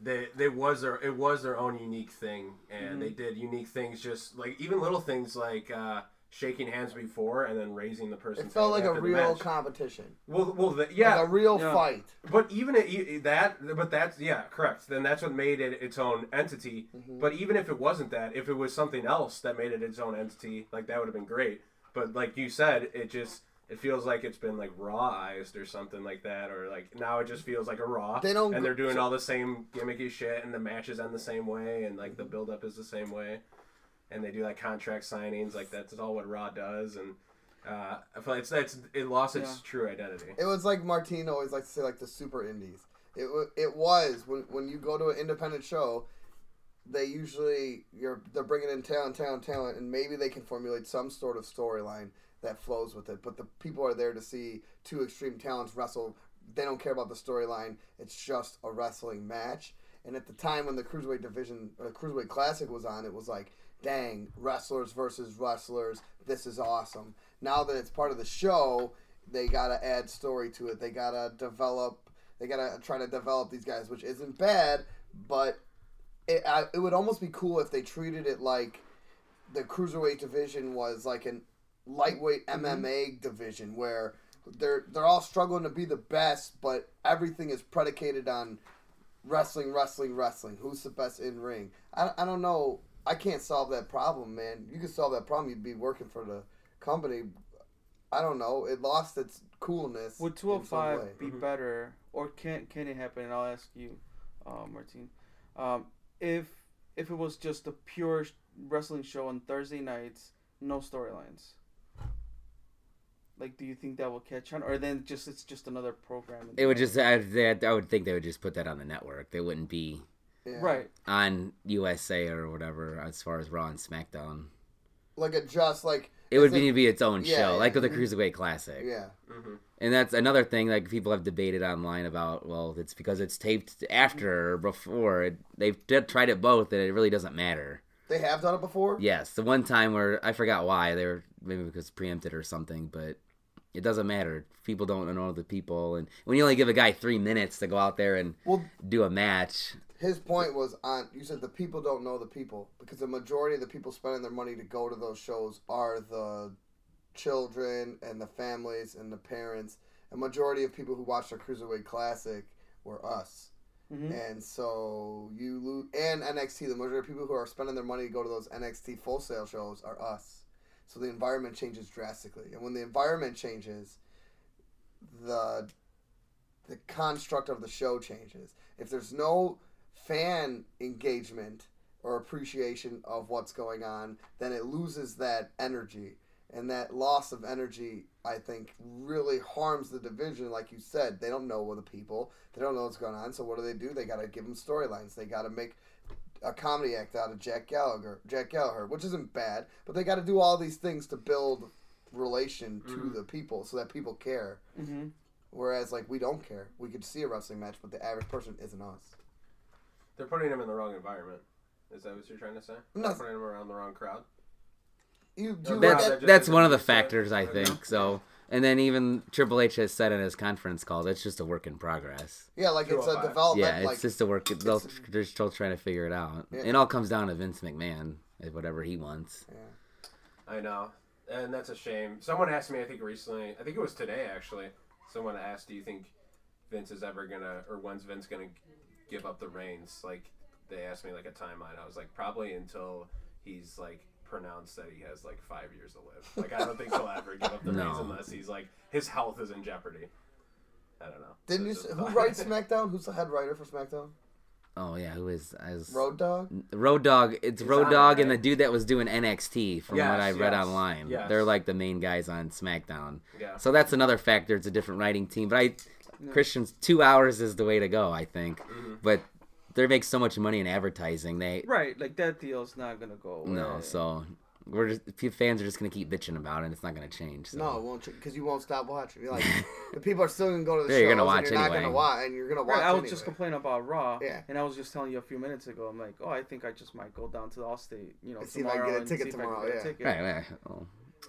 they they was their it was their own unique thing and Mm-hmm. they did unique things just like even little things like uh, shaking hands before and then raising the person. It felt like a real match. competition. well, well, the, yeah, Like a real Yeah. fight. But even it, that, but that's yeah, correct. Then that's what made it its own entity. Mm-hmm. But even if it wasn't that, if it was something else that made it its own entity, like that would have been great. But like you said, it just it feels like it's been like rawized or something like that, or like now it just feels like a raw. They don't and they're go- doing all the same gimmicky shit, and the matches end the same way, and like the Mm-hmm. build up is the same way, and they do like contract signings, like that's all what Raw does, and. Uh, I feel like it's, it's it lost its Yeah. true identity. It was like Martine always likes to say, like the super indies. It wa- it was when when you go to an independent show, they usually you're they're bringing in talent, talent, talent, and maybe they can formulate some sort of storyline that flows with it. But the people are there to see two extreme talents wrestle. They don't care about the storyline. It's just a wrestling match. And at the time when the cruiserweight division or the cruiserweight classic was on, it was like, dang, wrestlers versus wrestlers. This is awesome. Now that it's part of the show, they gotta add story to it. They gotta develop. They gotta try to develop these guys, which isn't bad, but it I, it would almost be cool if they treated it like the cruiserweight division was like an lightweight MMA division where they're they're all struggling to be the best, but everything is predicated on wrestling, wrestling, wrestling. Who's the best in ring? I, I don't know. I can't solve that problem, man. You could solve that problem. You'd be working for the company. I don't know. It lost its coolness. Would in some 205 way. be better, or can can it happen? And I'll ask you, uh, Martine, um, if if it was just a pure wrestling show on Thursday nights, no storylines. Like, do you think that will catch on, or then just it's just another program? It would just I, I would think they would just put that on the network. They wouldn't be Yeah. right. on USA or whatever as far as Raw and SmackDown. Like a just like It would is need to be its own Yeah, show, yeah. like with the Cruiserweight Classic. yeah. Mm-hmm. And that's another thing like people have debated online about. Well, it's because it's taped after or before. It, they've tried it both, and it really doesn't matter. They have done it before. Yes, the one time where I forgot why they were maybe because preempted or something, but it doesn't matter. People don't know the people, and when you only give a guy three minutes to go out there and Well, do a match, his point was on. You said the people don't know the people because the majority of the people spending their money to go to those shows are the children and the families and the parents. A majority of people who watch the Cruiserweight Classic were us. Mhm. And so you lose, and NXT. The majority of people who are spending their money to go to those NXT Full Sail shows are us. So the environment changes drastically, and when the environment changes, the the construct of the show changes. If there's no fan engagement or appreciation of what's going on, then it loses that energy. And that loss of energy, I think, really harms the division. Like you said, they don't know what the people. They don't know what's going on. So what do they do? They got to give them storylines. They got to make a comedy act out of Jack Gallagher, Jack Gallagher, which isn't bad. But they got to do all these things to build relation to the people, so that people care. Mm-hmm. Whereas, like, we don't care. We could see a wrestling match, but the average person isn't us. They're putting him in the wrong environment. Is that what you're trying to say? No. They're putting him around the wrong crowd. You, That's- you That's that that's one of the used to it. factors I think. So, and then even Triple H has said in his conference calls, it's just a work in progress. yeah, like it's a development. Yeah, it's like, just a work. They'll, they're still trying to figure it out. Yeah. It all comes down to Vince McMahon, whatever he wants. Yeah. I know, and that's a shame. Someone asked me, I think recently, I think it was today actually. Someone asked, "Do you think Vince is ever gonna, or when's Vince gonna give up the reins?" Like they asked me like a timeline. I was like, probably until he's like pronounced that he has like five years to live. Like I don't think he'll ever give up the [laughs] reins unless he's like his health is in jeopardy. I don't know. didn't you? That's s- just Who writes [laughs] SmackDown? Who's the head writer for SmackDown? Oh yeah, who is as Road Dog. Road Dog? It's He's Road on it, Dog and the dude that was doing NXT from Yes, what I read yes, online. yes. They're like the main guys on SmackDown. Yeah. So that's another factor. It's a different writing team, but I Christian's two hours is the way to go. I think, Mm-hmm. but they make so much money in advertising. They Right, like that deal's not gonna go away. no, so we're just few fans are just gonna keep bitching about it. and It's not gonna change. So. No, it won't because you won't stop watching. You're like, [laughs] the people are still gonna go to the Yeah, shows. you're gonna and watch you're not anyway. gonna watch, and you're gonna watch. Right, I was anyway. just complaining about Raw, Yeah. and I was just telling you a few minutes ago. I'm like, oh, I think I just might go down to the Allstate, you know, And see if I can tomorrow get a and ticket see I tomorrow, get a yeah. ticket. Right, right. Oh.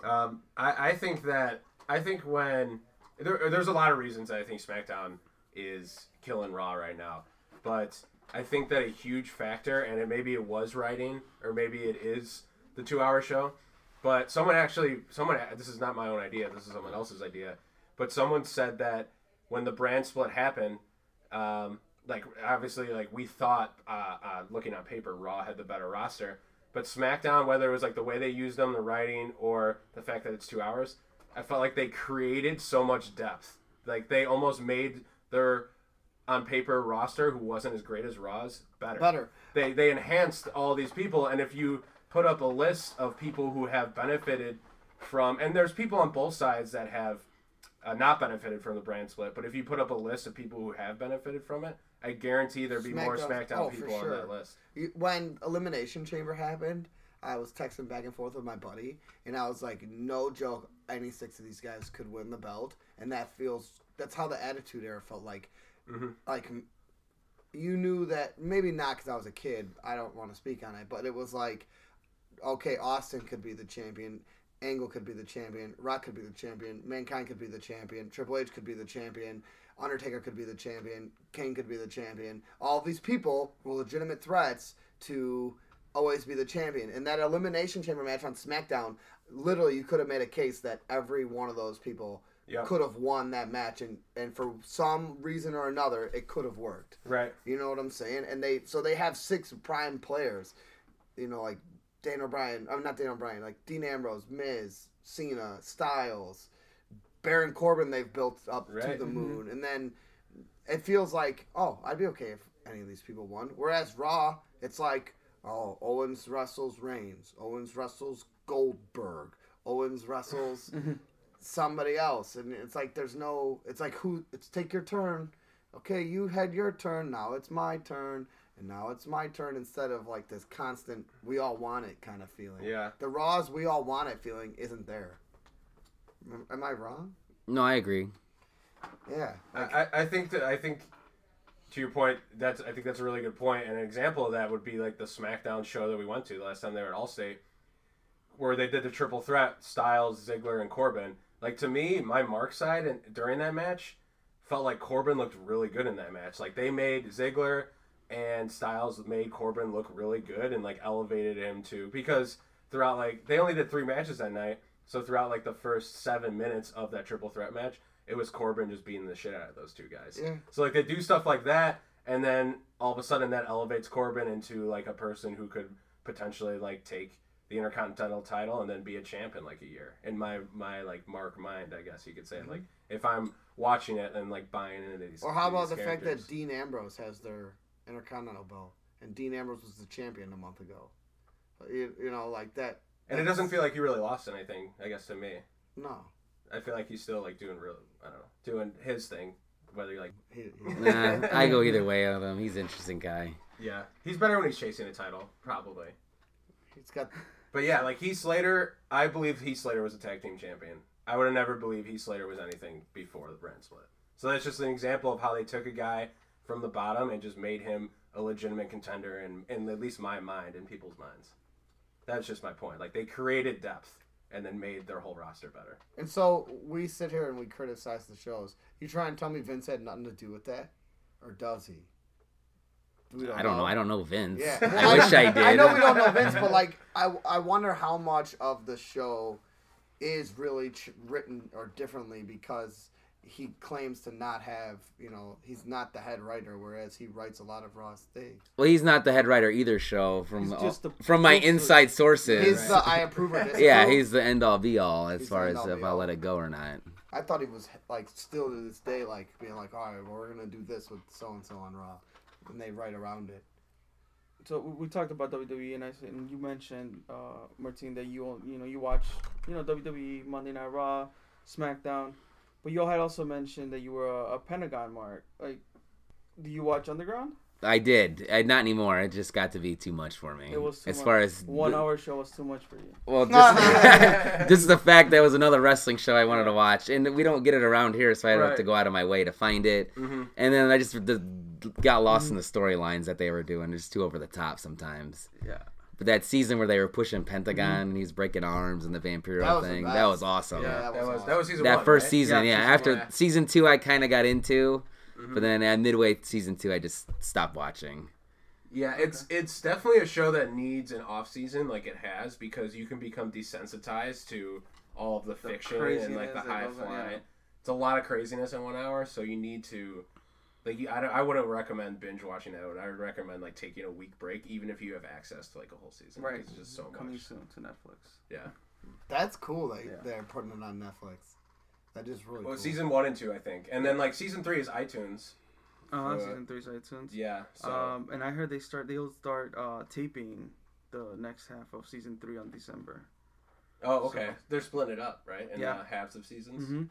Um, I, I think that I think when there, there's a lot of reasons I think SmackDown is killing Raw right now, but I think that a huge factor, and it maybe it was writing, or maybe it is the two-hour show, but someone actually, someone this is not my own idea, this is someone else's idea, but someone said that when the brand split happened, um, like obviously like we thought uh, uh, looking on paper raw had the better roster but smackdown whether it was like the way they used them the writing or the fact that it's two hours i felt like they created so much depth. Like they almost made their on paper roster who wasn't as great as raw's better Better. they they enhanced all these people and if you put up a list of people who have benefited from and there's people on both sides that have uh, not benefited from the brand split but if you put up a list of people who have benefited from it i guarantee there'd be more SmackDown- smackdown oh, people on that list when Elimination Chamber happened, I was texting back and forth with my buddy, and I was like, no joke, any six of these guys could win the belt, and that feels that's how the Attitude Era felt like. Mm-hmm. Like you knew that maybe not because I was a kid. I don't want to speak on it, but it was like, okay, Austin could be the champion. Angle could be the champion. Rock could be the champion. Mankind could be the champion. Triple H could be the champion. Undertaker could be the champion. Kane could be the champion. All these people were legitimate threats to always be the champion. In that Elimination Chamber match on SmackDown, literally you could have made a case that every one of those people Yeah. could have won that match, and, and for some reason or another, it could have worked. right You know what I'm saying? And they so they have six prime players. You know, like Dan O'Brien. I'm not Dan O'Brien. Like Dean Ambrose, Miz, Cena, Styles, Baron Corbin. They've built up to the mm-hmm. moon, and then it feels like oh, I'd be okay if any of these people won. Whereas Raw, it's like oh, Owens wrestles Reigns, Owens wrestles Goldberg, Owens wrestles [laughs] somebody else, and it's like there's no. It's like who? It's take your turn. Okay, you had your turn. Now it's my turn, and now it's my turn. Instead of like this constant, we all want it kind of feeling. Yeah. The Raws, we all want it feeling isn't there. Am- Am I wrong? No, I agree. Yeah. I, I I think that I think to your point that's I think that's a really good point and an example of that would be like the SmackDown show that we went to the last time they were at Allstate where they did the triple threat Styles Ziggler and Corbin like to me my mark side and during that match felt like Corbin looked really good in that match like they made Ziggler and Styles made Corbin look really good and like elevated him to because throughout like they only did three matches that night so throughout like the first seven minutes of that triple threat match it was Corbin just beating the shit out of those two guys. Yeah. So like they do stuff like that, and then all of a sudden that elevates Corbin into like a person who could potentially like take the Intercontinental title and then be a champ in like a year. In my my like mark mind, I guess you could say mm-hmm. like if I'm watching it and like buying into these. Or how about these the fact that Dean Ambrose has their Intercontinental belt, and Dean Ambrose was the champion a month ago. You, you know, like that. and it doesn't feel like he really lost anything. I guess to me, No, I feel like he's still like doing real. I don't know, doing his thing. Whether you're like, he, he, Nah, [laughs] I go either way with him. He's an interesting guy. yeah, he's better when he's chasing a title, probably. he's got. But yeah, like Heath Slater, I believe Heath Slater was a tag team champion. I would have never believed Heath Slater was anything before the brand split. So that's just an example of how they took a guy from the bottom and just made him a legitimate contender in, in at least my mind and people's minds. That's just my point. Like they created depth and then made their whole roster better. And so we sit here and we criticize the shows. You try and tell me Vince had nothing to do with that, or does he? We I don't know. I don't know Vince. Yeah, [laughs] I wish I [laughs] did. I know we don't know Vince, but like, I, I wonder how much of the show is really ch- written or differently because he claims to not have, you know, he's not the head writer, whereas he writes a lot of Raw things. Well, he's not the head writer either. Show from He's uh, just the- from my inside sources. He's the I approve of this. [laughs] yeah, he's the end all be all as He's far as if I'll let it go or not. I thought he was like still to this day like being like, all right, well, we're gonna do this with so and so on Raw, and they write around it. So we, talked about WWE, and I said, and you mentioned uh, Martin that you all- you know you watch you know WWE Monday Night Raw, SmackDown, but you all had also mentioned that you were a, a Pentagon mark. Like, do you watch Underground? I did. I, not anymore. It just got to be too much for me. It was too as much. far as One the- hour show was too much for you. Well, [laughs] just, [laughs] just the fact that was another wrestling show I wanted to watch, and we don't get it around here, so I don't have to go out of my way to find it. Mm-hmm. And then I just the, got lost in the storylines that they were doing. It's too over the top sometimes. Yeah. But that season where they were pushing Pentagon and he's breaking arms and the Vampiro That was thing, that was awesome. Yeah, that, that was was awesome. that was season that one, first right? season, Yeah, yeah. season After one. season two, I kind of got into, Mm-hmm. but then at midway season two, I just stopped watching. Yeah, it's it's definitely a show that needs an off season like it has because you can become desensitized to all of the, fiction and like the high flying. yeah. It's a lot of craziness in one hour, so you need to like you, I, don't- I wouldn't recommend binge watching that. I would recommend like taking a week break, even if you have access to like a whole season. Right. It's just so Coming much. soon to Netflix. Yeah. That's cool that Yeah. they're putting it on Netflix. That is really Well, cool. season one and two, I think, and then like season three is iTunes. Uh, Uh, season three's iTunes. Yeah. So Um, and I heard they start they'll start uh, taping the next half of season three on December. oh okay, they're splitting it up right in Yeah. uh, halves of seasons. Mm-hmm.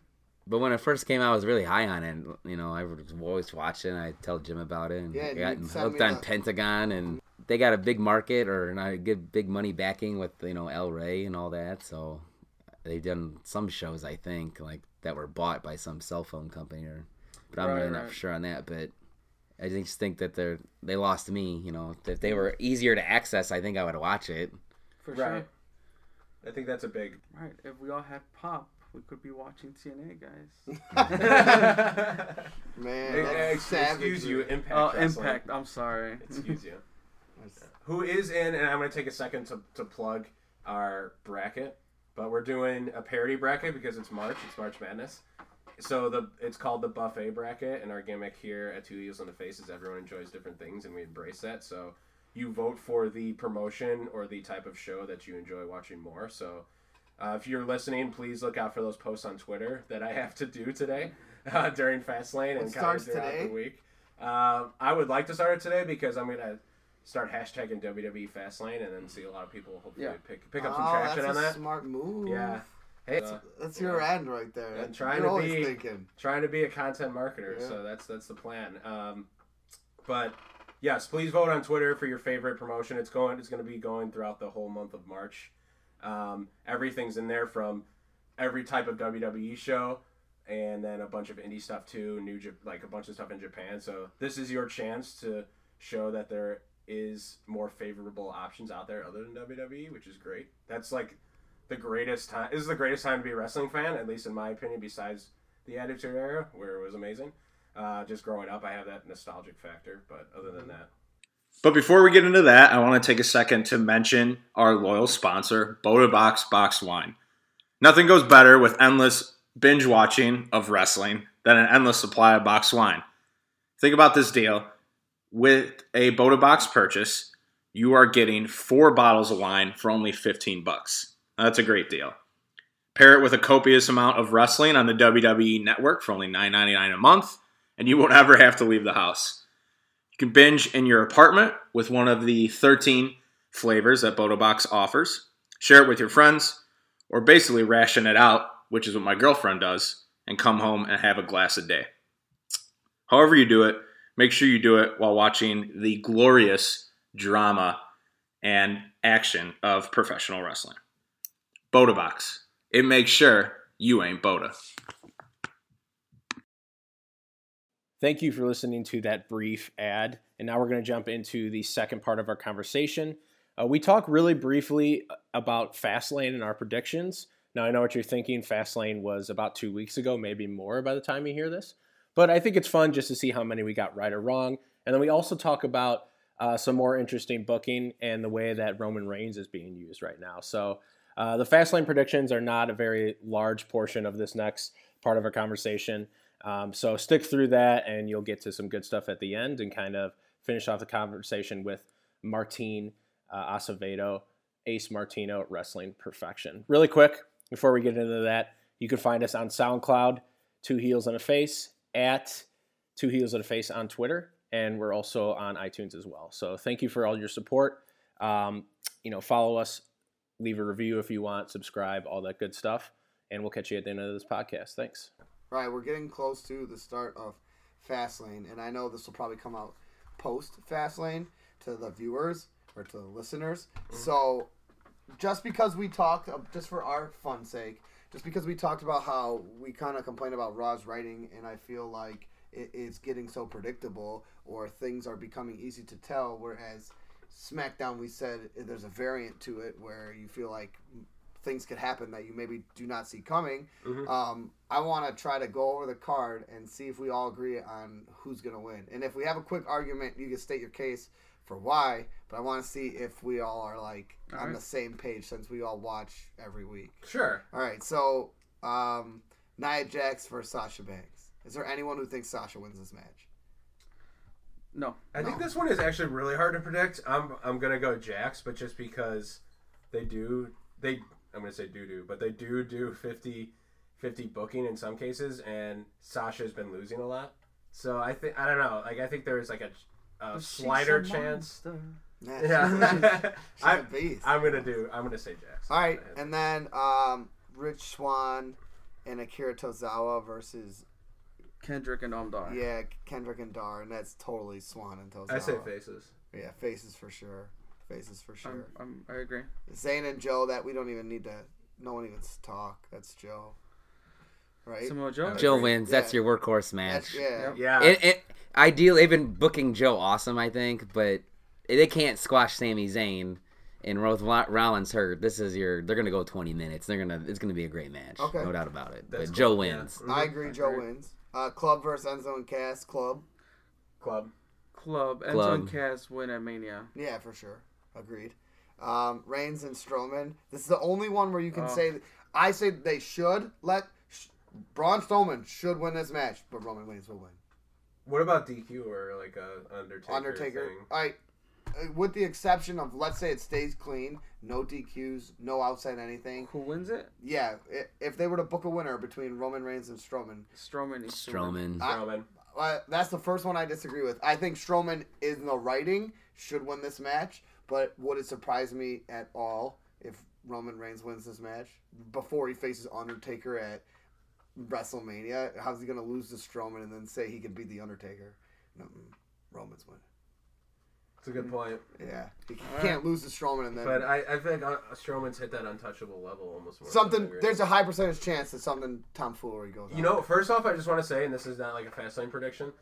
But when it first came out, I was really high on it. You know, I was always watching. I tell Jim about it, and Yeah, I you got sent hooked on the- Pentagon, and they got a big market or not a good big money backing with you know El Rey and all that. So they've done some shows, I think, like that were bought by some cell phone company, or but I'm Right, really not right. sure on that. But I just think that they're they lost me. You know, if they were easier to access, I think I would watch it. For Right. sure. I think that's a big. Right. If we all had pop, we could be watching TNA, guys. [laughs] Man, Hey, that's savage. excuse you, Impact. Oh, Wrestling. Impact. I'm sorry. Excuse you. [laughs] Who is in? And I'm going to take a second to, to plug our bracket, but we're doing a parody bracket because it's March. It's March Madness. So the it's called the buffet bracket, and our gimmick here at Two Heels on the Face is everyone enjoys different things, and we embrace that. So you vote for the promotion or the type of show that you enjoy watching more. So uh, if you're listening, please look out for those posts on Twitter [laughs] that I have to do today [laughs] uh, during Fastlane and kind of starts today? the week. Um, I would like to start it today because I'm gonna start hashtagging WWE Fastlane and then see a lot of people hopefully Yeah. pick pick up some oh, traction that's on that. smart move. Yeah. Hey, uh, That's your end right there. And trying You're to be- thinking. trying to be a content marketer, Yeah. so that's that's the plan. Um, but yes, please vote on Twitter for your favorite promotion. It's going. It's going to be going throughout the whole month of March. Um, everything's in there from every type of WWE show, and then a bunch of indie stuff too. New like a bunch of stuff in Japan. So this is your chance to show that there is more favorable options out there other than WWE, which is great. That's like the greatest time. This is the greatest time to be a wrestling fan, at least in my opinion. Besides the Attitude Era, where it was amazing. Uh, just growing up, I have that nostalgic factor. But other than that, But before we get into that, I want to take a second to mention our loyal sponsor, Bota Box Box Wine. Nothing goes better with endless binge watching of wrestling than an endless supply of box wine. Think about this deal. With a Bota Box purchase, you are getting four bottles of wine for only 15 bucks. That's a great deal. Pair it with a copious amount of wrestling on the WWE network for only $9.99 a month, and you won't [laughs] ever have to leave the house. You can binge in your apartment with one of the 13 flavors that Bota Box offers. Share it with your friends, or basically ration it out, which is what my girlfriend does, and come home and have a glass a day. However, you do it, make sure you do it while watching the glorious drama and action of professional wrestling. Boda Bota Box. It makes sure you ain't Boda. Thank you for listening to that brief ad. And now we're going to jump into the second part of our conversation. Uh, we talked really briefly about Fastlane and our predictions. Now, I know what you're thinking. Fastlane was about two weeks ago, maybe more by the time you hear this. But I think it's fun just to see how many we got right or wrong. And then we also talk about uh, some more interesting booking and the way that Roman Reigns is being used right now. So uh, the Fastlane predictions are not a very large portion of this next part of our conversation. Um, so stick through that, and you'll get to some good stuff at the end, and kind of finish off the conversation with Martin uh, Acevedo, Ace Martino, Wrestling Perfection. Really quick before we get into that, you can find us on SoundCloud, Two Heels and a Face, at Two Heels and a Face on Twitter, and we're also on iTunes as well. So thank you for all your support. Um, you know, follow us, leave a review if you want, subscribe, all that good stuff, and we'll catch you at the end of this podcast. Thanks. Right, we're getting close to the start of Fastlane, and I know this will probably come out post Fastlane to the viewers or to the listeners. So, just because we talked, uh, just for our fun sake, just because we talked about how we kind of complain about Raw's writing, and I feel like it, it's getting so predictable, or things are becoming easy to tell, whereas SmackDown, we said there's a variant to it where you feel like things could happen that you maybe do not see coming. Um, I want to try to go over the card and see if we all agree on who's going to win. And if we have a quick argument, you can state your case for why. But I want to see if we all are like on Alright. the same page since we all watch every week. Sure. All right, so um, Nia Jax versus Sasha Banks. Is there anyone who thinks Sasha wins this match? No. I think this one is actually really hard to predict. I'm I'm gonna go Jax, but just because they do they I'm gonna say do do, but they do do 50 50 booking in some cases, and Sasha's been losing a lot. So I think I don't know. Like I think there's like a, a But she's slighter a chance. monster. Nah, Yeah, [laughs] she's I, [laughs] a beast. I'm gonna do. I'm gonna say Jax. All right, and then um, Rich Swann and Akira Tozawa versus Kendrick and Noam Dar. yeah Kendrick and Dar, and that's totally Swann and Tozawa. I say faces. Yeah, faces for sure. Faces for I'm, sure. I'm, I agree. Zayn and Joe, that we don't even need to. No one even talk. That's Joe. Right. Samoa Joe. Joe agree. wins. That's your workhorse match. That's, yeah. Yep. Yeah. It, it, ideally, they've booking Joe awesome, I think, but they can't squash Sami Zayn and Roth Rollins hurt. This is your. They're gonna go 20 minutes. They're gonna. It's gonna be a great match. Okay. No doubt about it. That's but Joe cool, yeah. wins. I agree. Joe wins. Uh, Club versus Enzo and Cass. Club. Club. Club. Enzo Club. and Cass win at Mania. Yeah, for sure. Agreed. Um, Reigns and Strowman. This is the only one where you can Oh. say. I say they should let sh- Braun Strowman should win this match, but Roman Reigns will win. What about DQ or like a Undertaker? Undertaker. Thing? I, uh, with the exception of let's say it stays clean, no DQs, no outside anything. Who wins it? Yeah, i- if they were to book a winner between Roman Reigns and Strowman, Strowman. needs to win. Strowman. I- Roman. uh, that's the first one I disagree with. I think Strowman in the writing should win this match, but would it surprise me at all if Roman Reigns wins this match before he faces Undertaker at WrestleMania? How's he going to lose to Strowman and then say he could beat the Undertaker? Mm-mm. Roman's win. It's a good point. Yeah, he can't lose to Strowman and then But I, I think uh, Strowman's hit that untouchable level almost more. something. There's a high percentage chance that something tomfoolery goes. You on. know, first off, I just want to say, and this is not like a Fastlane prediction,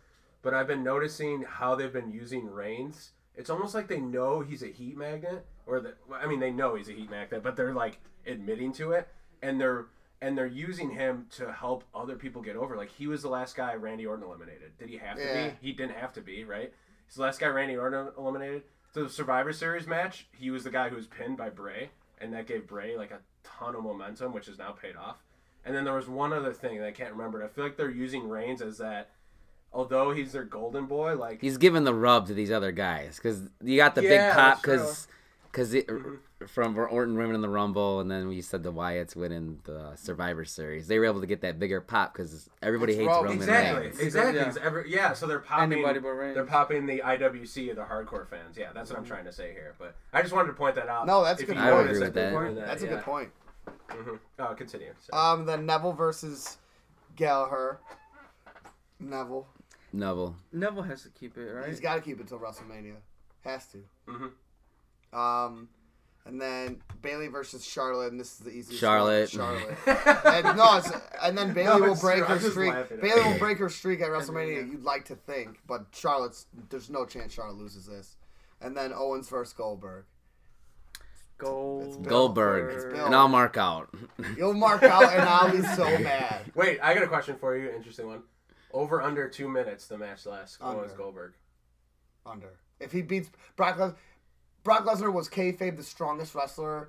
but I've been noticing how they've been using Reigns. It's almost like they know he's a heat magnet, or that I mean, they know he's a heat magnet, but they're like admitting to it, and they're and they're using him to help other people get over. Like he was the last guy Randy Orton eliminated. Did he have to Yeah. be? He didn't have to be, right? He's the last guy Randy Orton eliminated. The Survivor Series match, he was the guy who was pinned by Bray, and that gave Bray like a ton of momentum, which has now paid off. And then there was one other thing that I can't remember. I feel like they're using Reigns as that although he's their golden boy, like He's giving the rub to these other guys because you got the Yeah, big pop because because it mm-hmm. From Orton winning in the Rumble and then we said the Wyatts winning the Survivor Series. They were able to get that bigger pop because everybody It's hates Roman. Roman Exactly, Reigns. exactly. Yeah. Every- yeah, so they're popping. Anybody but Reigns. They're popping the IWC of the hardcore fans. Yeah, that's what I'm trying to say here. But I just wanted to point that out. No, that's if good you. I noticed agree with that. before That's a good point. Mm-hmm. Oh, continue. Sorry. Um, then Neville versus Gallagher. Neville. Neville. Neville has to keep it right. He's got to keep it till WrestleMania. Has to. Mm-hmm. Um, and then Bayley versus Charlotte, and this is the easiest. Charlotte. One. Charlotte. [laughs] and, no, it's, and then Bayley No, will break true. her streak. Bayley will break her streak at [laughs] WrestleMania. Mania. You'd like to think, but Charlotte's there's no chance Charlotte loses this. And then Owens versus Goldberg. Gold. Bill. Goldberg. It's Bill. And I'll mark out. [laughs] You'll mark out, and I'll be so mad. Wait, I got a question for you. Interesting one. Over under two minutes, the match lasts. Under. Owens Goldberg. Under. If he beats Brock Lesnar, Brock Lesnar was kayfabe the strongest wrestler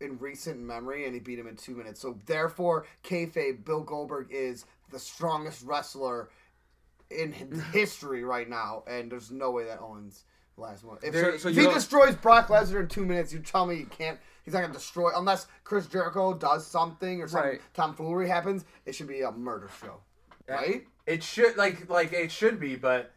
in recent memory, and he beat him in two minutes. So therefore, kayfabe Bill Goldberg is the strongest wrestler in [laughs] history right now, and there's no way that Owens lasts one. If, There- so if he don't- destroys Brock Lesnar in two minutes, you tell me he can't. He's not gonna destroy unless Chris Jericho does something or something Right. tomfoolery happens. It should be a murder show, right? It should like like it should be, but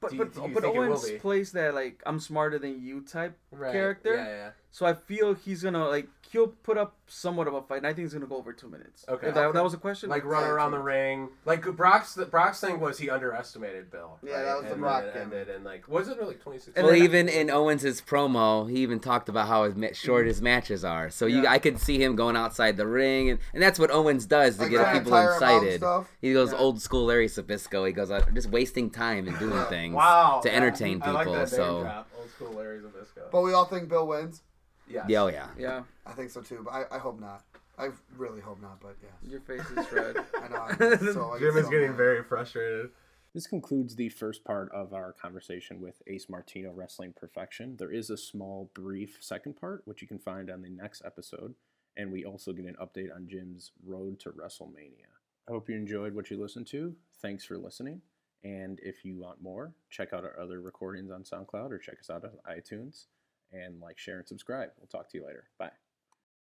But Do you- but, you but think it will Owens plays that like I'm smarter than you type character. Yeah, yeah. So I feel he's gonna like he'll put up somewhat of a fight, and I think he's gonna go over two minutes. Okay. If that, that was a question. Like run around the ring. Like Brock's the Brock's thing was he underestimated Bill. Yeah, right? that was the and Brock then it gimmick. ended and like was it really 2016? And well, then- even in Owens' promo, he even talked about how his short his matches are. So you, I could see him going outside the ring, and, and that's what Owens does to Like get people tire him out and excited. He goes Yeah. old school Larry Zbyszko. He goes, I'm just wasting time and doing [laughs] things Wow. to yeah. entertain I people. like that name so drop. Old school Larry Zbyszko. But we all think Bill wins. Yes. yeah, oh yeah. yeah, I think so too, but I, I hope not. I really hope not, but yes. your face is red. [laughs] I know. I'm so, I [laughs] Jim is so getting mad. very frustrated. This concludes the first part of our conversation with Ace Martino Wrestling Perfection. There is a small, brief second part, which you can find on the next episode, and we also get an update on Jim's road to WrestleMania. I hope you enjoyed what you listened to. Thanks for listening. And if you want more, check out our other recordings on SoundCloud or check us out on iTunes and like, share, and subscribe. We'll talk to you later. Bye.